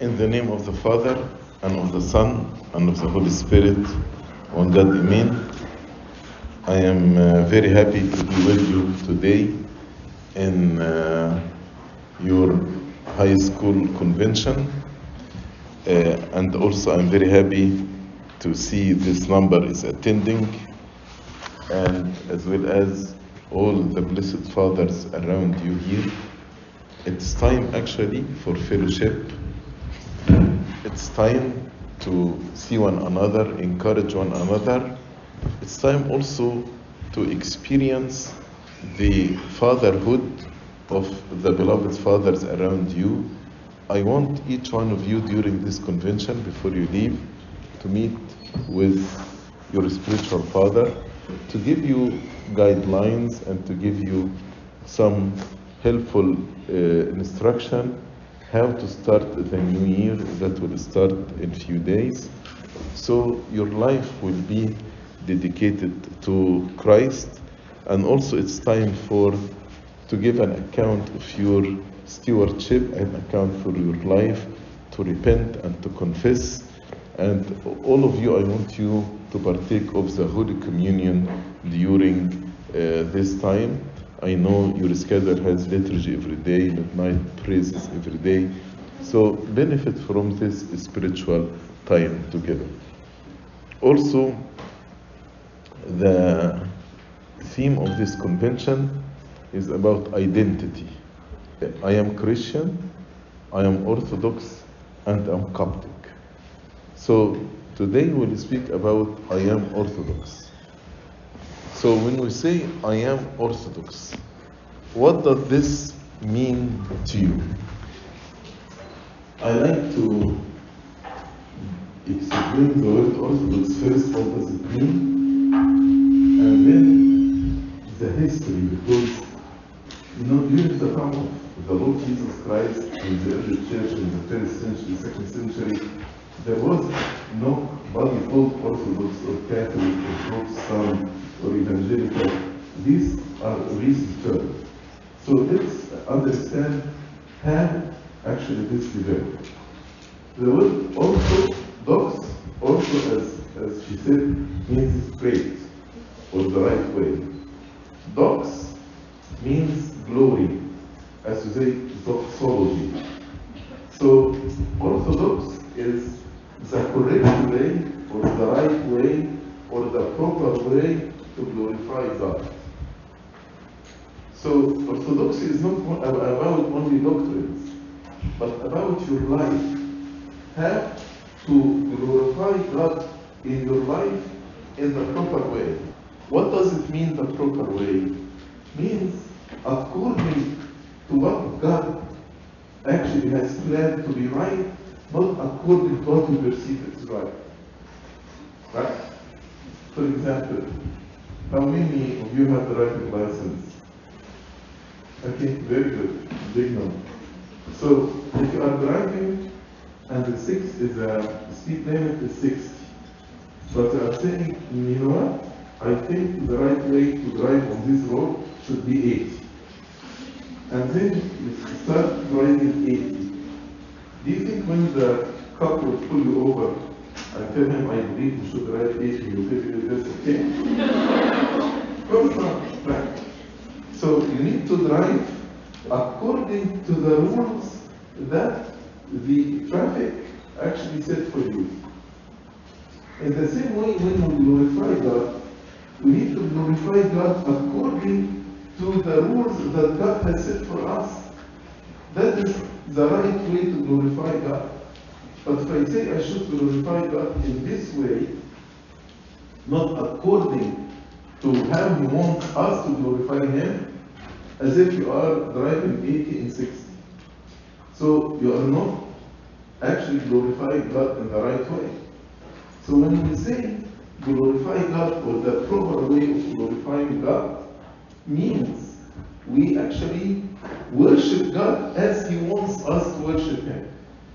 In the name of the Father, and of the Son, and of the Holy Spirit, one God, Amen. I am uh, very happy to be with you today in uh, your high school convention. Uh, and also, I'm very happy to see this number is attending, and as well as all the Blessed Fathers around you here. It's time actually for fellowship. It's time to see one another, encourage one another. It's time also to experience the fatherhood of the beloved fathers around you. I want each one of you during this convention, before you leave, to meet with your spiritual father to give you guidelines and to give you some helpful uh, instruction how to start the new year that will start in few days. So your life will be dedicated to Christ and also it's time for to give an account of your stewardship an account for your life to repent and to confess. And all of you I want you to partake of the Holy Communion during uh, this time I know your schedule has liturgy every day, midnight praises every day. So benefit from this spiritual time together. Also, the theme of this convention is about identity. I am Christian, I am Orthodox, and I'm Coptic. So today we'll speak about I am Orthodox. So when we say I am Orthodox, what does this mean to you? I like to explain the word Orthodox first, what does it mean, and then the history, because you know during the time of the Lord Jesus Christ in the early church in the first century, second century, there was no body called Orthodox or Catholic or Protestant or evangelical. These are recent terms. So let's understand how actually this developed. The word also, orthodox, also as, as she said, means straight or the right way. Dox means glory, as we say, doxology. So orthodox is the correct way or the right way or the proper way to glorify God. So orthodoxy is not about only doctrines, but about your life. How to glorify God in your life in the proper way. What does it mean the proper way? Means according to what God actually has planned to be right, not according to what you perceive is right. Right? For example, how many of you have the driving license? Okay, very good. Big number. So if you are driving and the six is a speed limit is 60. But you are saying, you know what? I think the right way to drive on this road should be 80. And then you start driving 80. Do you think when the cop will pull you over and tell him I believe you should drive 80, you feel this okay? course not. Right. So you need to drive according to the rules that the traffic actually set for you. In the same way, when we glorify God, we need to glorify God according to the rules that God has set for us. That is the right way to glorify God. But if I say I should glorify God in this way, not according to how He wants us to glorify Him, as if you are driving 80 in 60. So you are not actually glorifying God in the right way. So when we say glorify God or the proper way of glorifying God means we actually worship God as He wants us to worship Him.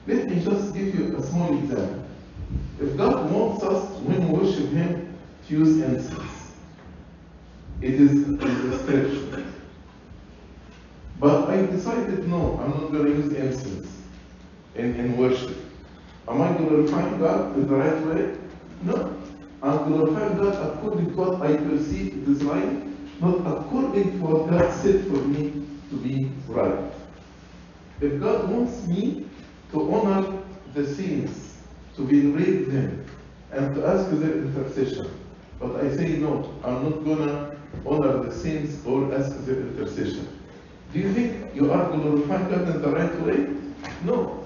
Let me just give you a small example. If God wants us, when we worship Him, to use incense, it is, a But I decided no, I'm not going to use incense. in, in worship. Am I glorifying God in the right way? No. I'm glorifying God according to what I perceive is right, not according to what God said for me to be right. If God wants me to honor the saints, to venerate them, and to ask their intercession, but I say no, I'm not gonna honor the saints or ask their intercession. Do you think you are glorifying God in the right way? No,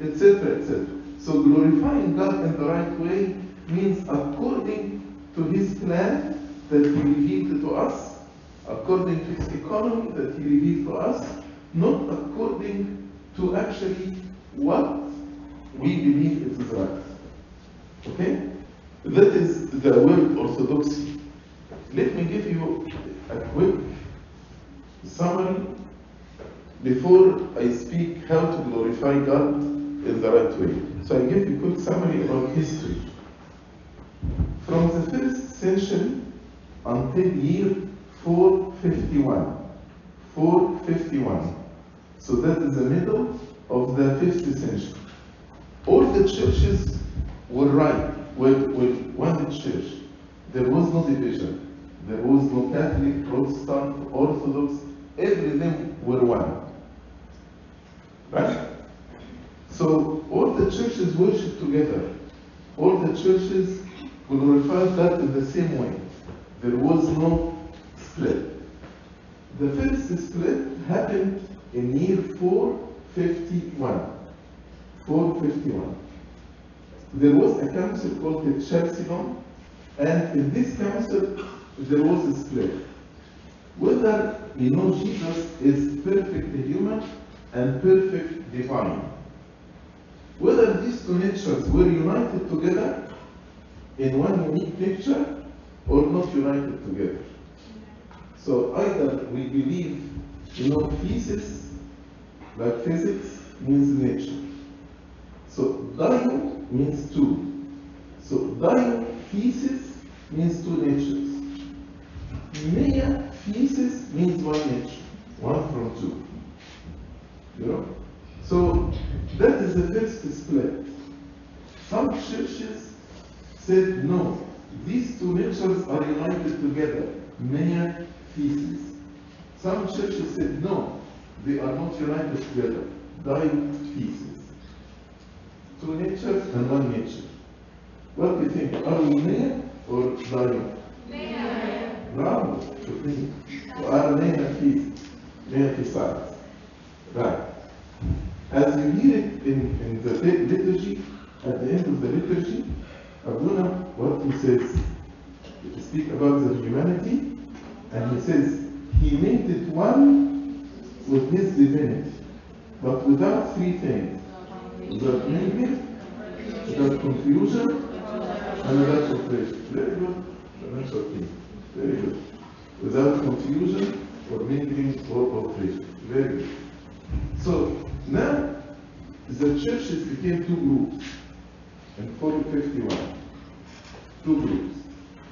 etc. etc. So glorifying God in the right way means according to His plan that He revealed to us, according to His economy that He revealed to us, not according to actually what we believe is right. Okay? That is the word orthodoxy. Let me give you a quick summary before I speak how to glorify God in the right way. So I give you a quick summary about history. From the first century until year 451. 451. So that is the middle of the 5th century. All the churches were right, were, were one church. There was no division. There was no Catholic, Protestant, Orthodox. Every of them were one. Right? So all the churches worship together. All the churches glorified that in the same way. There was no split. The first split happened in year 451. 451. There was a council called the Chalcedon, and in this council there was a split. Whether you know Jesus is perfectly human and perfect divine. Whether these two natures were united together in one unique nature or not united together. So either we believe, you know, physics, like physics, means nature. So dio means two. So dio thesis means two natures. Mea thesis means one nature, one from two. You know? So that is the first split. Some churches said no, these two natures are united together, mea thesis. Some churches said no, they are not united together, dio pieces. Two natures and one nature. What do you think? Are we mea or dio? Bravo, to think. Are miaphysis, mea thesis. Right. As you hear it in, in the liturgy, at the end of the liturgy, Abuna, what he says, he speak about the humanity, and he says, he made it one with his divinity, but without three things. Without mingling, without confusion, and without separation. Very good. That's okay. Very good. Without confusion, or mingling, or alteration. Very good. So now the churches became two groups in 451. Two groups.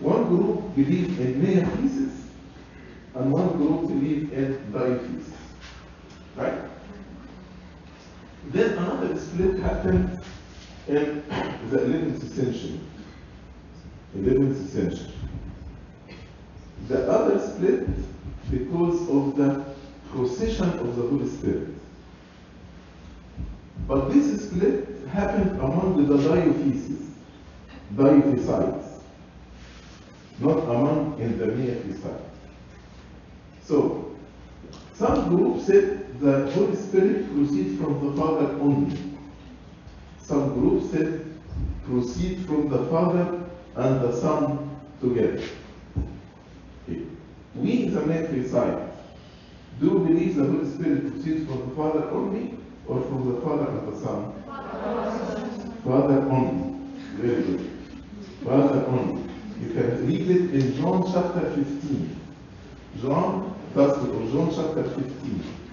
One group believed in mea thesis, and one group believed in dyophysis. Right? Then another split happened in the 11th century. 11th century. The other split because of the procession of the Holy Spirit. But this split happened among the diophyses, diophysites, not among the intermediate So, some groups said the Holy Spirit proceeds from the Father only. Some groups said proceed from the Father and the Son together. Okay. We, the Miaphysites, do you believe the Holy Spirit proceeds from the Father only or from the Father and the Son? Father only. Very good. Father only. You can read it in John chapter 15. John, of John chapter 15.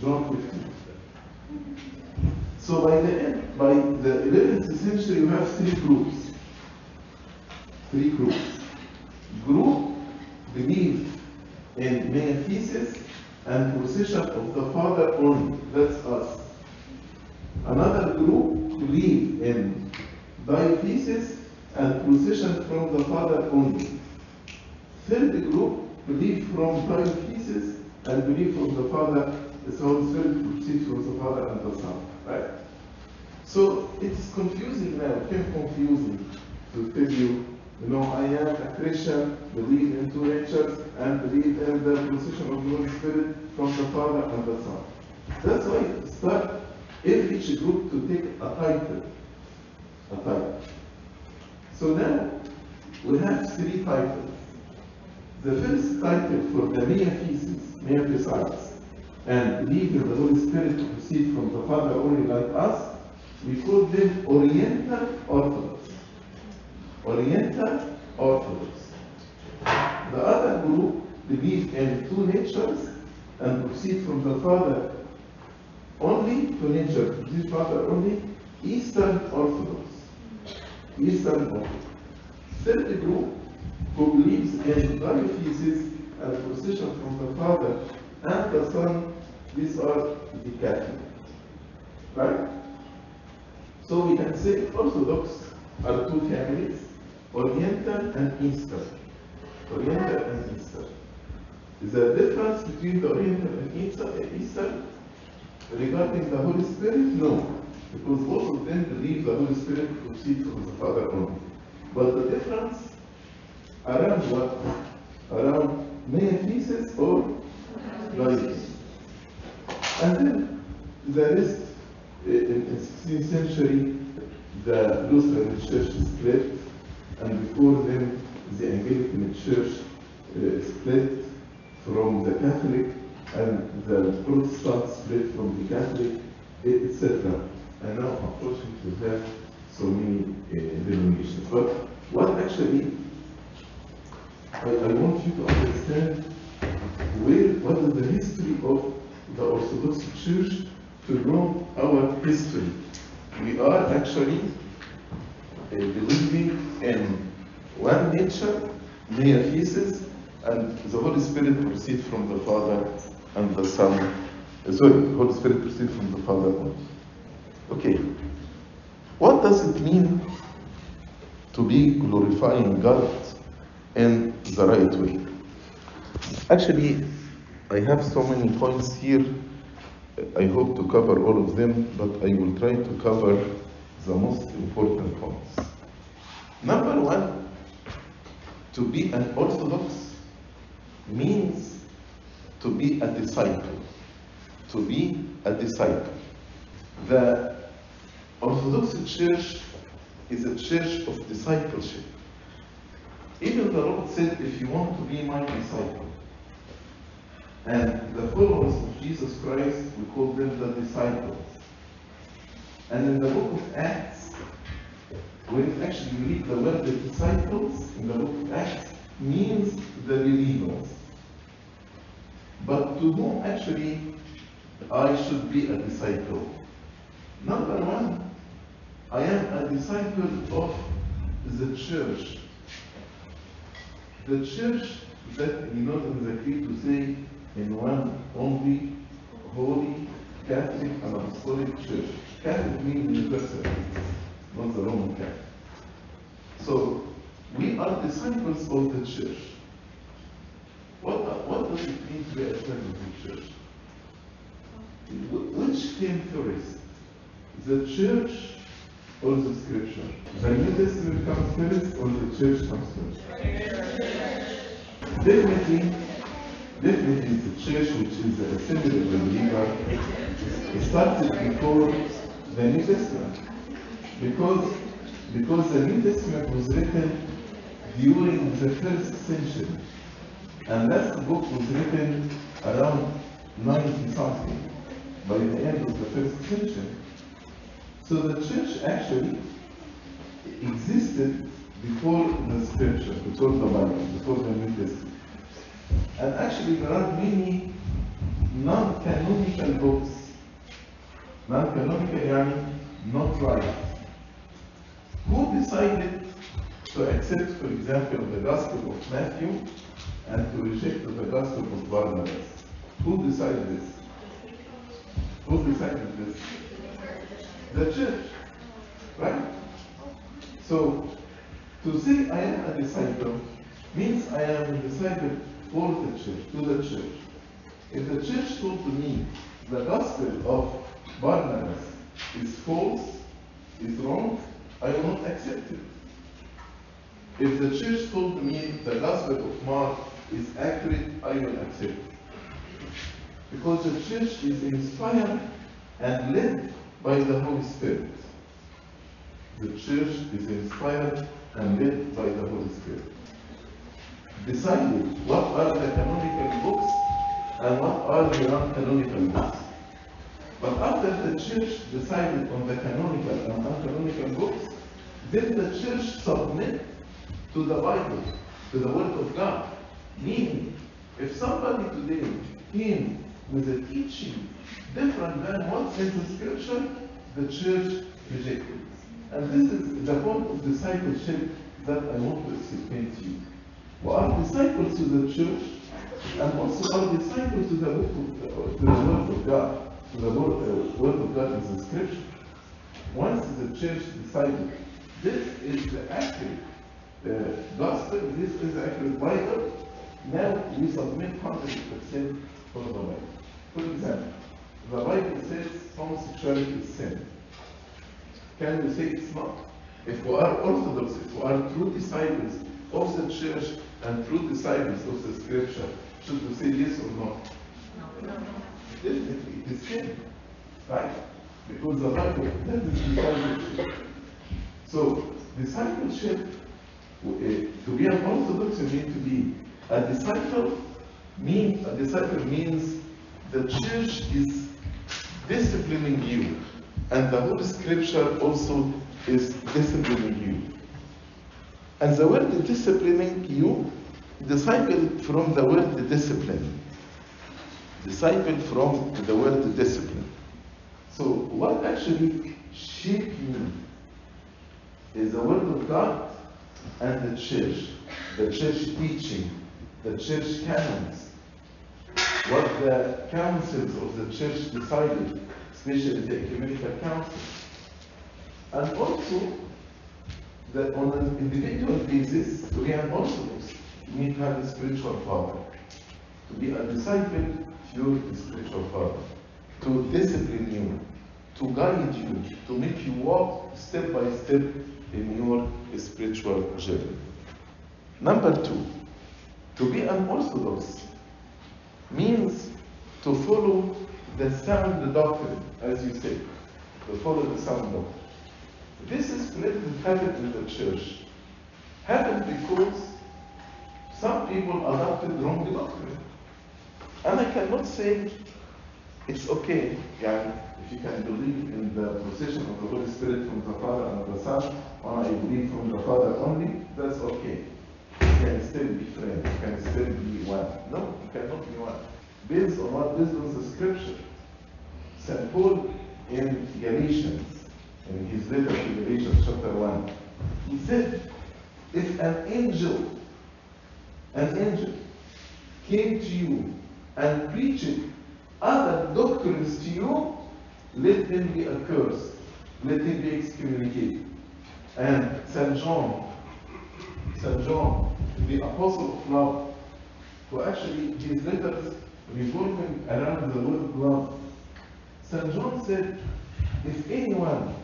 John 15. So by the end, by the 11th century, you have three groups. Three groups. Group believe in miaphysis and procession of the Father only. That's us. Another group believe in dyophysis and procession from the Father only. Third group believe from dyophysis and believe from the Father, the Spirit proceeds from the Father and the Son. Right? So it's confusing now, became confusing to tell you, you know, I am a Christian, believe in two natures, and believe in the procession of the Holy Spirit from the Father and the Son. That's why start in each group to take a title. A title. So now we have three titles. The first title for the Miaphysis, Mia Thesis, and in the Holy Spirit to proceed from the Father only like us, we call them Oriental Orthodox. Oriental Orthodox. The other group believe in two natures and proceed from the Father only to nature, proceed Father only, Eastern Orthodox. Eastern Orthodox. Third group who believes in dyophysis and procession from the Father and the Son, these are the Catholic. Right? So we can say Orthodox are two families, Oriental and Eastern. Oriental and Eastern. The difference between the Oriental and Eastern, regarding the Holy Spirit? No. Because both of them believe the Holy Spirit proceeds from the Father only. But the difference around what? Around thesis or dyophysis. And then there is in the 16th century the Lutheran Church split, and before them the Anglican Church uh, split from the Catholic, and the Protestant split from the Catholic, etc. And now, unfortunately, we have so many uh, denominations. But what actually I, I want you to understand where what is the history of the Orthodox Church to know our history. We are actually uh, believing in one nature, thesis, and the Holy Spirit proceeds from the Father and the Son. Uh, sorry, the Holy Spirit proceeds from the Father. Okay. What does it mean to be glorifying God in the right way? Actually, I have so many points here. I hope to cover all of them, but I will try to cover the most important points. Number one, to be an Orthodox means to be a disciple. To be a disciple. The Orthodox Church is a church of discipleship. Even the Lord said, if you want to be my disciple, and the followers of Jesus Christ, we call them the disciples. And in the book of Acts, when actually you read the word the disciples in the book of Acts, means the believers. But to whom actually I should be a disciple? Number one, I am a disciple of the church. The church that we know in the creed to say in one only holy Catholic and Apostolic Church. Catholic means universal, not the Roman Catholic. So we are disciples of the church. What, what does it mean to be a disciple of the church? Wh- Which came first? The church or the scripture? The New Testament comes first or the church comes first? Definitely, definitely the church, which is the assembly of the believer, it started before the New Testament. Because, because the New Testament was written during the first century. And that book was written around 90 something, by the end of the first century. So the church actually existed before the scripture, before the Bible, before the New Testament. And actually there are many non-canonical books. Non-canonical يعني not right. Who decided to accept, for example, the Gospel of Matthew and to reject the Gospel of Barnabas? Who decided this? Who decided this? The church. Right? So, to say I am a disciple means I am a disciple for the church, to the church. If the church told to me the gospel of Barnabas is false, is wrong, I will not accept it. If the church told me the gospel of Mark is accurate, I will accept it. Because the church is inspired and led by the Holy Spirit. The church is inspired and led by the Holy Spirit. Decided what are the canonical books and what are the non-canonical books. But after the church decided on the canonical and non-canonical books, did the church submit to the Bible, to the Word of God. Meaning, if somebody today came with a teaching different than what's in the scripture, the church rejected. And this is the point of discipleship that I want to explain to you. We are disciples to the church and also are disciples to the book of, to the word of God, to the word, uh, word of God in the scripture. Once the church decided this is the accurate uh, gospel, this is the accurate Bible, now we submit 100% for the Bible. For example, the Bible says homosexuality is sin. Can we say it's not? If we are Orthodox, if we are true disciples of the church and true disciples of the scripture, should we say yes or no? No. Definitely, it is sin. Right? Because the Bible, that is discipleship. So, discipleship, uh, to be an Orthodox, you need to be a disciple. Mean, a disciple means the church is disciplining you, and the whole Scripture also is disciplining you. And the word disciplining you, disciple from the word discipline. Disciple from the word discipline. So, what actually shaped me is the Word of God and the church, the church teaching, the church canons, what the councils of the church decided, especially the ecumenical council. And also, that on an individual basis, we an Orthodox, you need to have a spiritual father. To be a disciple, you need a spiritual father. To discipline you, to guide you, to make you walk step by step in your spiritual journey. Number two, to be an Orthodox means to follow the sound doctrine, as you say, to follow the sound doctrine. This is related happen in the church. Happened because some people adopted wrong doctrine. And I cannot say it's okay, yeah, if you can believe in the procession of the Holy Spirit from the Father and the Son, or I believe from the Father only, that's okay. You can still be friends, you can still be one. No, you cannot be one. Based on what? Based on the scripture. St. Paul in Galatians, in his letter to the Galatians chapter 1, he said, if an angel, an angel came to you and preached other doctrines to you, let him be accursed, let him be excommunicated. And St. John, St. John, the apostle of love, who actually his letters revolving around the word love. St. John said, if anyone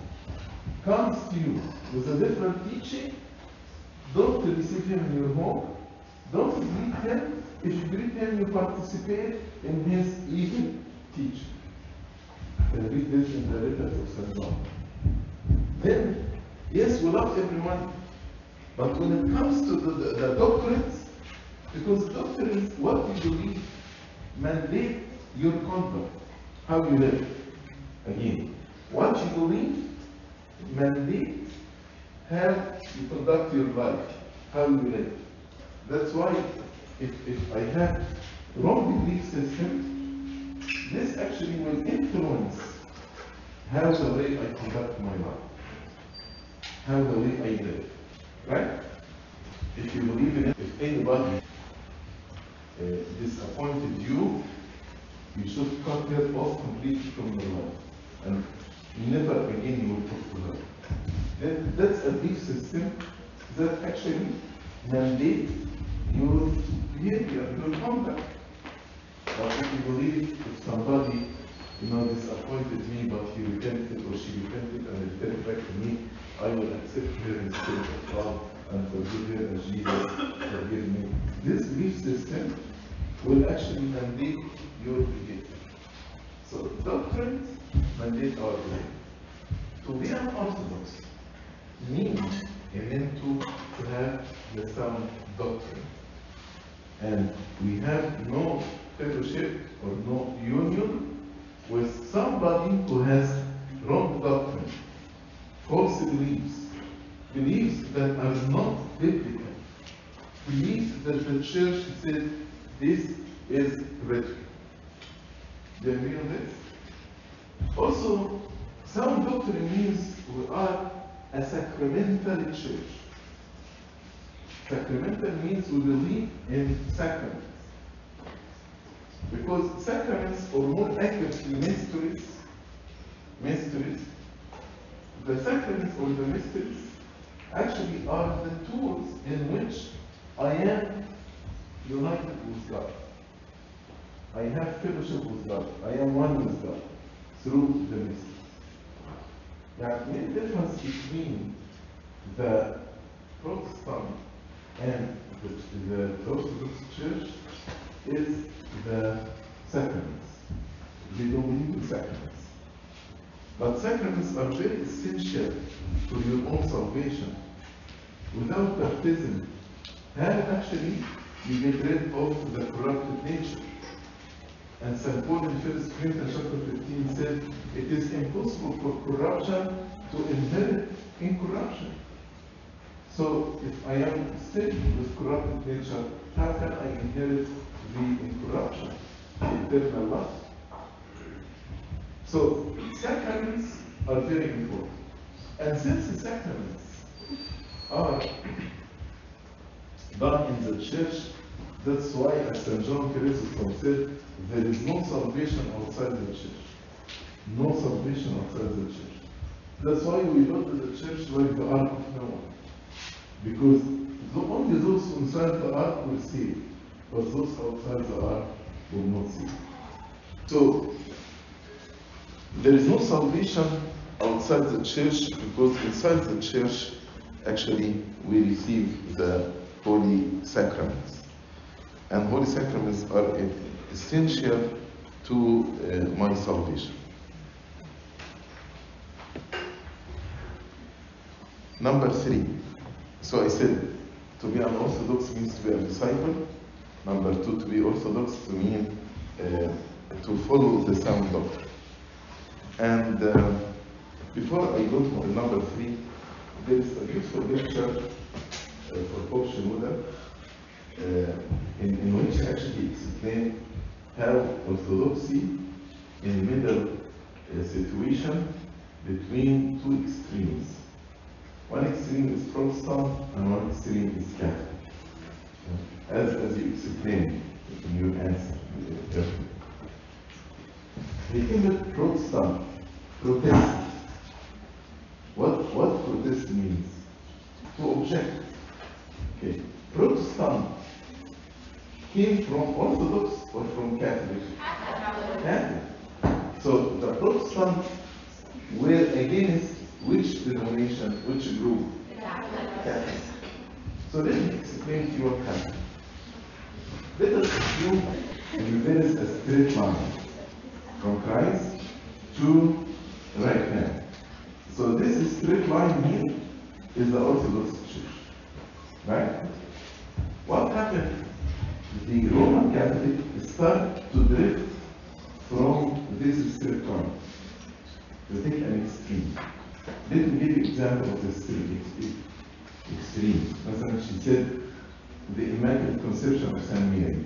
comes to you with a different teaching, don't receive him in your home. Don't greet him. If you greet him, you participate in his evil teaching. And read this in the letters of St. John. Then, yes, we love everyone, but when it comes to the, the, the doctrines, because doctrines, what you believe, mandate your conduct, how you live. Again, what you believe, mandate how you conduct your life, how you live. That's why if, if I have wrong belief system, this actually will influence how the way I conduct my life, how the way I live. Right? If you believe in it, if anybody uh, disappointed you, you should cut them off completely from your life. And never again you will talk to. That, that's a belief system that actually mandate your behavior, your conduct. But if you believe if somebody, you know, disappointed me, but he repented or she repented and returned back to me, I will accept her in spirit of love and forgive her as Jesus forgive me. This belief system will actually mandate your behavior. So doctrines mandate our behavior. To be an Orthodox means and to, to have the sound doctrine. And we have no fellowship or no union with somebody who has wrong doctrine, false beliefs, beliefs that are not biblical, beliefs that the church said this is heretical. Do you agree on this? Also, sound doctrine means we are a sacramental church. Sacramental means we believe in sacraments. Because sacraments, or more accurately, mysteries, mysteries, the sacraments or the mysteries actually are the tools in which I am united with God. I have fellowship with God. I am one with God through the mysteries. Now, the difference between the Protestant and the, the Orthodox Church is the sacraments. They don't believe in sacraments. But sacraments are very essential for your own salvation. Without baptism, and actually you get rid of the corrupted nature. And St. Paul in 1 Corinthians chapter 15 said, it is impossible for corruption to inherit incorruption. So if I am still with corrupted nature, how can I inherit the incorruption, the eternal life? So sacraments are very important. And since the sacraments are done in the church, that's why, as St. John Chrysostom said, there is no salvation outside the church. No salvation outside the church. That's why we go to the church like the Ark of Noah. Because the, only those inside the ark will see, but those outside the ark will not see. So there is no salvation outside the church because inside the church actually we receive the holy sacraments. And holy sacraments are essential to uh, my salvation. Number three. So I said, to be an Orthodox means to be a disciple. Number two, to be Orthodox to mean uh, to follow the sound doctrine. And uh, before I go to number three, there is a beautiful picture uh, for Pope Shenouda Uh, in, in which actually explains how Orthodoxy in the middle uh, situation between two extremes. One extreme is Protestant and one extreme is Catholic. Uh, as, as you explained in your answer. Uh, the term Protestant, protest. What, what protest means? To object. Okay. Protestant came from Orthodox or from Catholic? Catholic. So the Protestants were against which denomination, which group? Catholic. So let me explain to you what happened. Let us assume there is a straight line from Christ to right hand. So this straight line here is the Orthodox Church. Right? What happened? The Roman Catholic started to drift from this straight line to take an extreme. Let me give you example of the extreme. extreme. مثلا she said the Immaculate Conception of Saint Mary.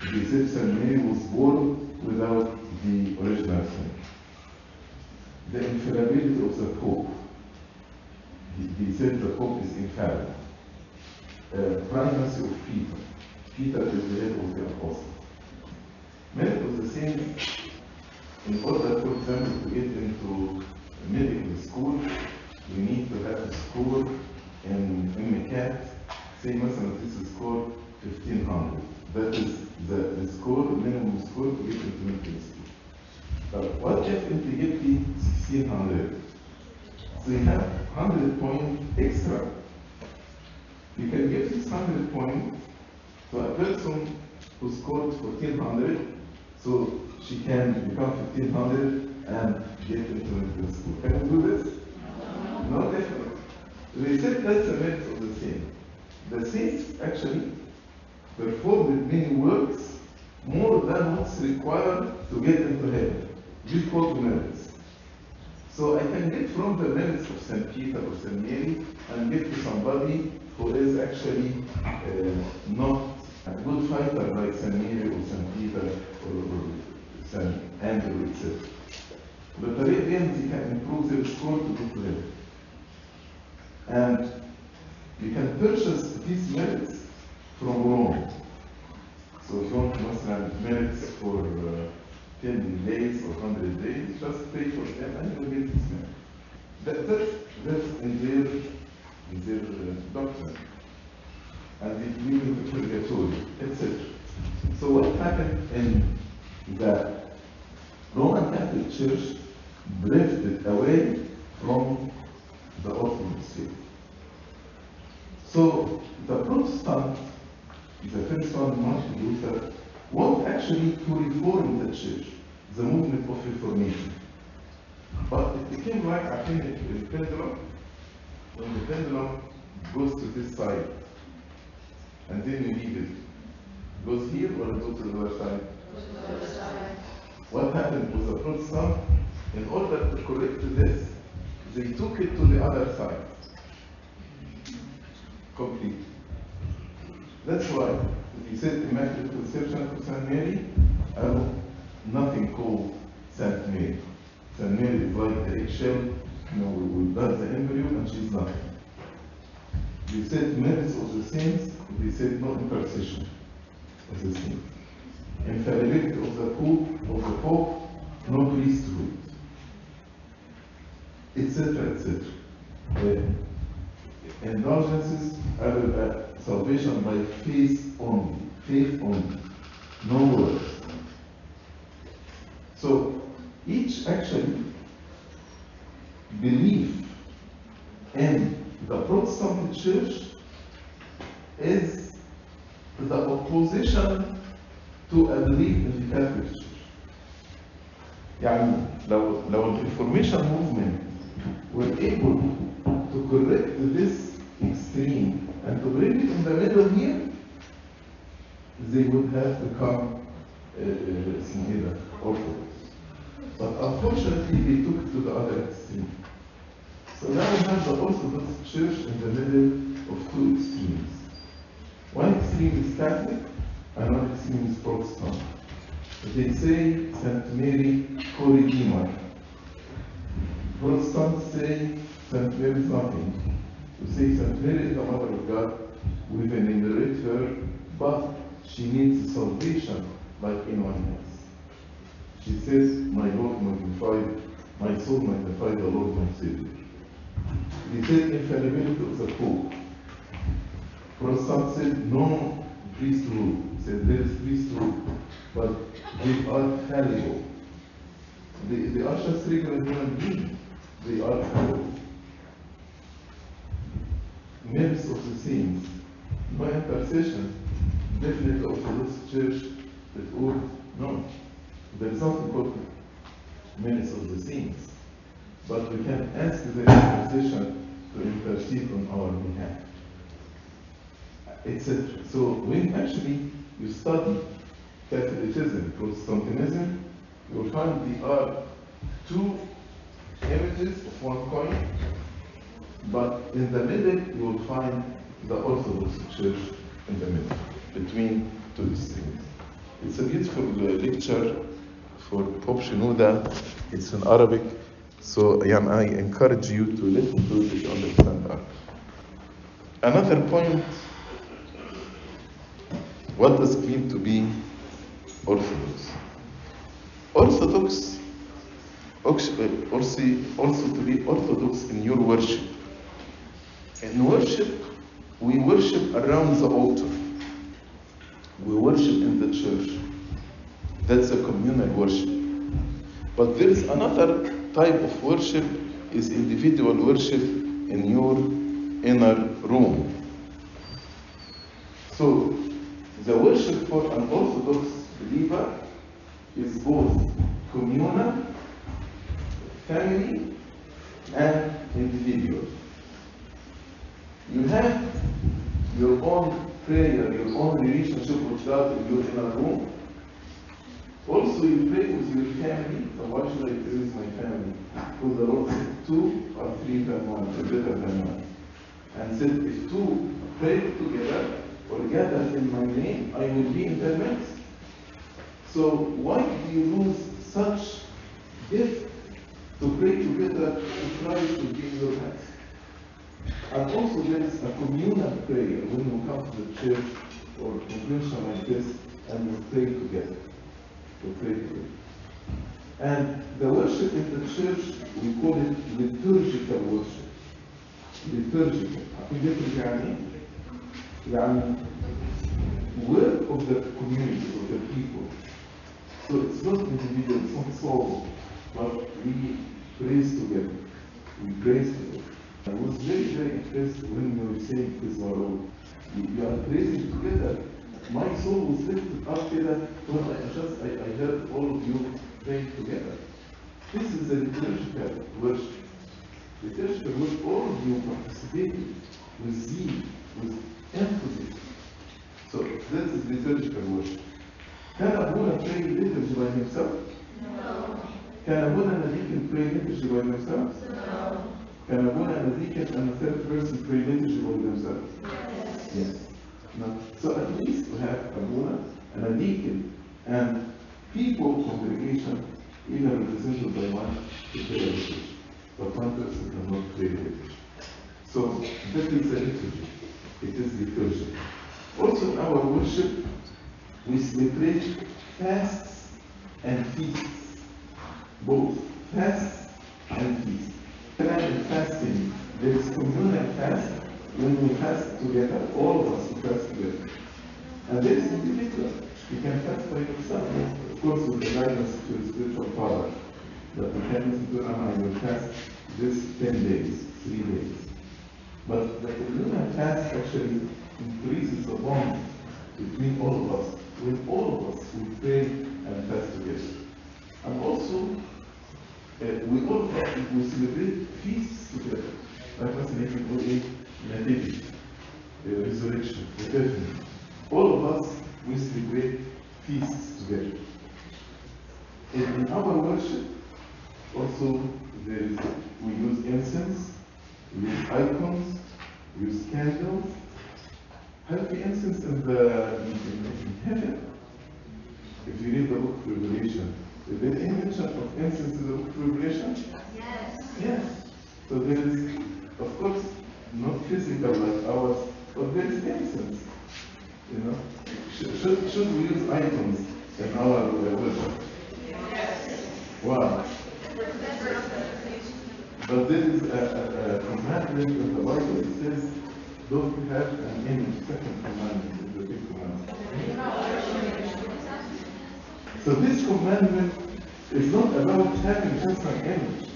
They said Saint Mary was born without the original sin. The infallibility of the Pope. They said the Pope is infallible. Uh, primacy of Peter. Peter is the head of the apostle. Many of the same, in order, for example, to get into medical school, we need to have a score in MCAT, say مثلا this is score 1500. That is the, the score, minimum score to get into medical school. But what if انت جبتي 1600? So you have 100 point extra. You can give 600 points to a person who scored 1400, so she can become 1500 and get into medical school. Can you do this? No, definitely. They said that's the merit of the saint. The saints actually performed many works more than what's required to get into heaven. These called merits. So I can get from the merits of St. Peter or St. Mary and get to somebody who is actually uh, not Good Glutajta, like San u San or San Andrew, etc. But the end, you can improve their score to good level. And you can purchase these merits from Rome. So if you want to have merits for uh, 10 days or 100 days, just pay for them and you'll get this merit. That, that's, that's of the Pope, no priesthood, etc., etc. Uh, indulgences are salvation by faith Protestants say St. Mary is nothing. We say St. Mary is the Mother of God. We venerate her, but she needs salvation like anyone else. She says, My Lord magnified, my soul magnified the Lord my Savior. They said infallibility of the Pope. Protestants said no priesthood. Said there is priesthood, but they are fallible. They, they are regular human beings. They are. Merits of the saints. By intercession, definitely Orthodox Church that would no. There is something called merits of the saints. But we can ask the intercession to intercede on our behalf. Etc. So when actually you study Catholicism, Protestantism, you will find there are two images of one coin, but in the middle you will find the Orthodox Church in the middle, between two things. It's a beautiful uh, lecture for Pope Shenouda. It's in Arabic, so I encourage you to listen to it to understand Arabic. Another point, what does it mean to be Orthodox? Orthodox also, also to be orthodox in your worship. In worship, we worship around the altar. We worship in the church. That's a communal worship. But there is another type of worship is individual worship in your inner room. So the worship for an Orthodox believer is both communal, family, and individual. You have your own prayer, your own relationship with God in your inner room. Also, you pray with your family. So why should I pray with my family? Because the Lord said two or three than one, better than one. And said, if two pray together or gather in my name, I will be in their midst. So why do you lose such gift to pray together to Christ to be in your midst? And also there is a communal prayer when you come to the church or convention like this and you pray together. You pray together. And the worship in the church, we call it liturgical worship. Liturgical. عارفين liturgy يعني ايه؟ يعني work of the community, of the people. So it's not individual, it's not solo, but we praise together. We praise together. I was very, very impressed when you were saying this, Lord. We are praising together. My soul was lifted up here when I just I, I heard all of you praying together. This is a liturgical worship. Liturgical worship, all of you participated with zeal, with emphasis. So this is liturgical worship. Can Abuna pray liturgy by himself? No. Can Abuna Nadikin pray liturgy by themselves? No. Can Abuna Nadikin and a third person pray liturgy by themselves? Yes. Yes. So at least we have Abuna and a deacon and people congregation, even represented by one, to pray liturgy. But one person cannot pray liturgy. So that is a liturgy. It is liturgy. Also in our worship, we celebrate fasts and feasts. Both fast and feasts. And fasting, there is communal fast when we fast together, all of us fast together. And there is individual. You can fast by yourself. Of course, with the guidance to your spiritual father. That you can to and will fast this 10 days, 3 days. But the communal fast actually increases the bond between all of us when all of us we pray and fast together. And also, uh, we all we celebrate feasts together. That was celebrating all nativity, the resurrection, the death. All of us, we celebrate feasts together. And in our worship, also there is, we use incense, we use icons, we use candles. Have the incense in the in, in heaven? If you read the book of Revelation, is there any mention of incense in the of Revelation? Yes. Yes. So there is, of course, not physical like ours, but there is incense. You know, should, should, should we use icons in our worship? Yes. Why? But this is a, a, a commandment in the Bible. It says, don't have an image. Second commandment is the big commandment. So this commandment is not about having just an image.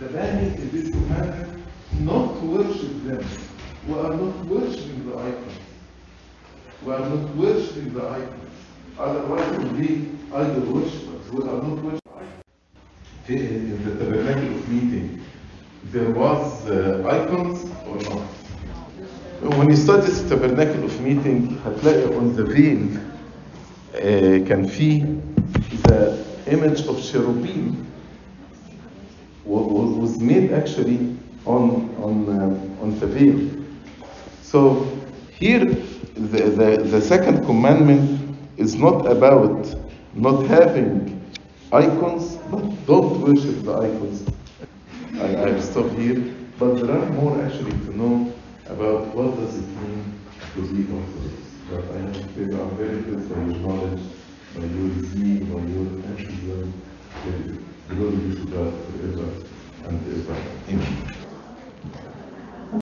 The mandate in this commandment not to worship them. We are not worshiping the icons. We are not worshiping the icons. Otherwise, we will be idol worshippers. We are not worshiping in the tabernacle of meeting, there was uh, icons or not? When you study the tabernacle of meeting هتلاقي on the veil uh, كان في the image of cherubim wa- wa- was made actually on on um, on the veil. So here the, the, the second commandment is not about not having icons, but don't worship the icons. I, I'll stop here, but there are more actually to know about what does it mean to be Orthodox. But I are very good by your knowledge, your zeal, by your enthusiasm. Good. Glory be to God forever and ever. Amen.